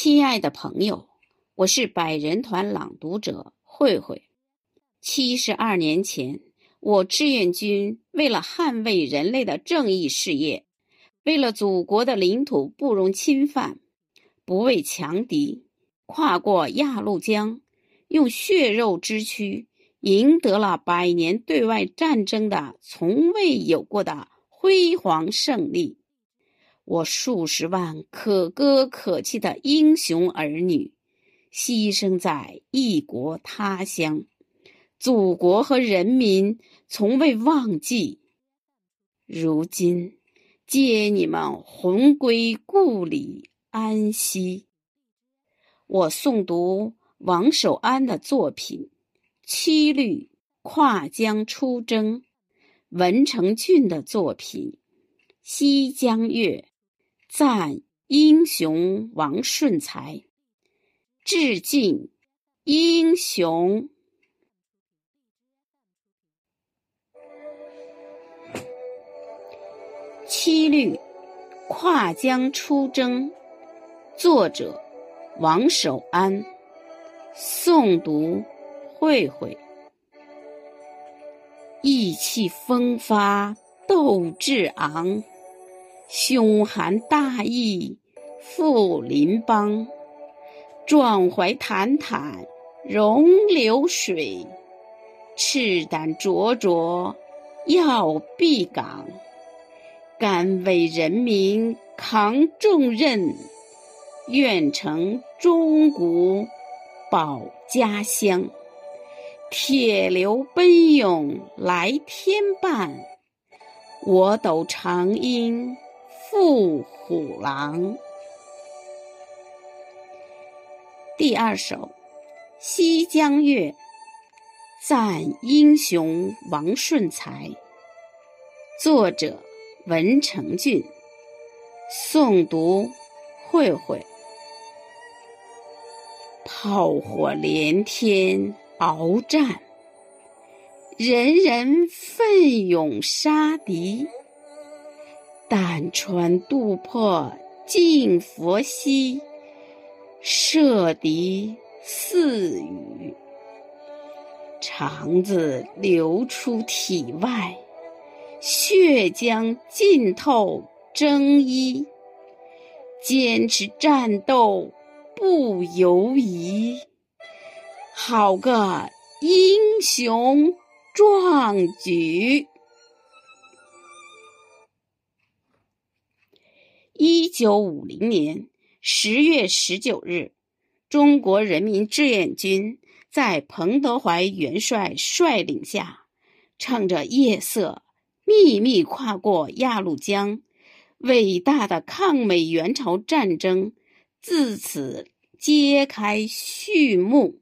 亲爱的朋友，我是百人团朗读者慧慧。七十二年前，我志愿军为了捍卫人类的正义事业，为了祖国的领土不容侵犯，不畏强敌，跨过鸭绿江，用血肉之躯赢得了百年对外战争的从未有过的辉煌胜利。我数十万可歌可泣的英雄儿女，牺牲在异国他乡，祖国和人民从未忘记。如今，接你们魂归故里安息。我诵读王守安的作品《七律跨江出征》，文成俊的作品《西江月》。赞英雄王顺才，致敬英雄。七律跨江出征，作者王守安，诵读慧慧。意气风发，斗志昂。胸含大义赴邻邦，壮怀坦坦容流水，赤胆灼灼要避港，甘为人民扛重任，愿成忠骨保家乡。铁流奔涌来天伴，我斗长缨。赴虎狼。第二首《西江月》，赞英雄王顺才。作者文成俊。诵读慧慧。炮火连天鏖战，人人奋勇杀敌。胆穿渡破净佛西，射敌四羽。肠子流出体外，血浆浸透征衣。坚持战斗不犹疑，好个英雄壮举！九五零年十月十九日，中国人民志愿军在彭德怀元帅率领下，趁着夜色，秘密跨过鸭绿江，伟大的抗美援朝战争自此揭开序幕。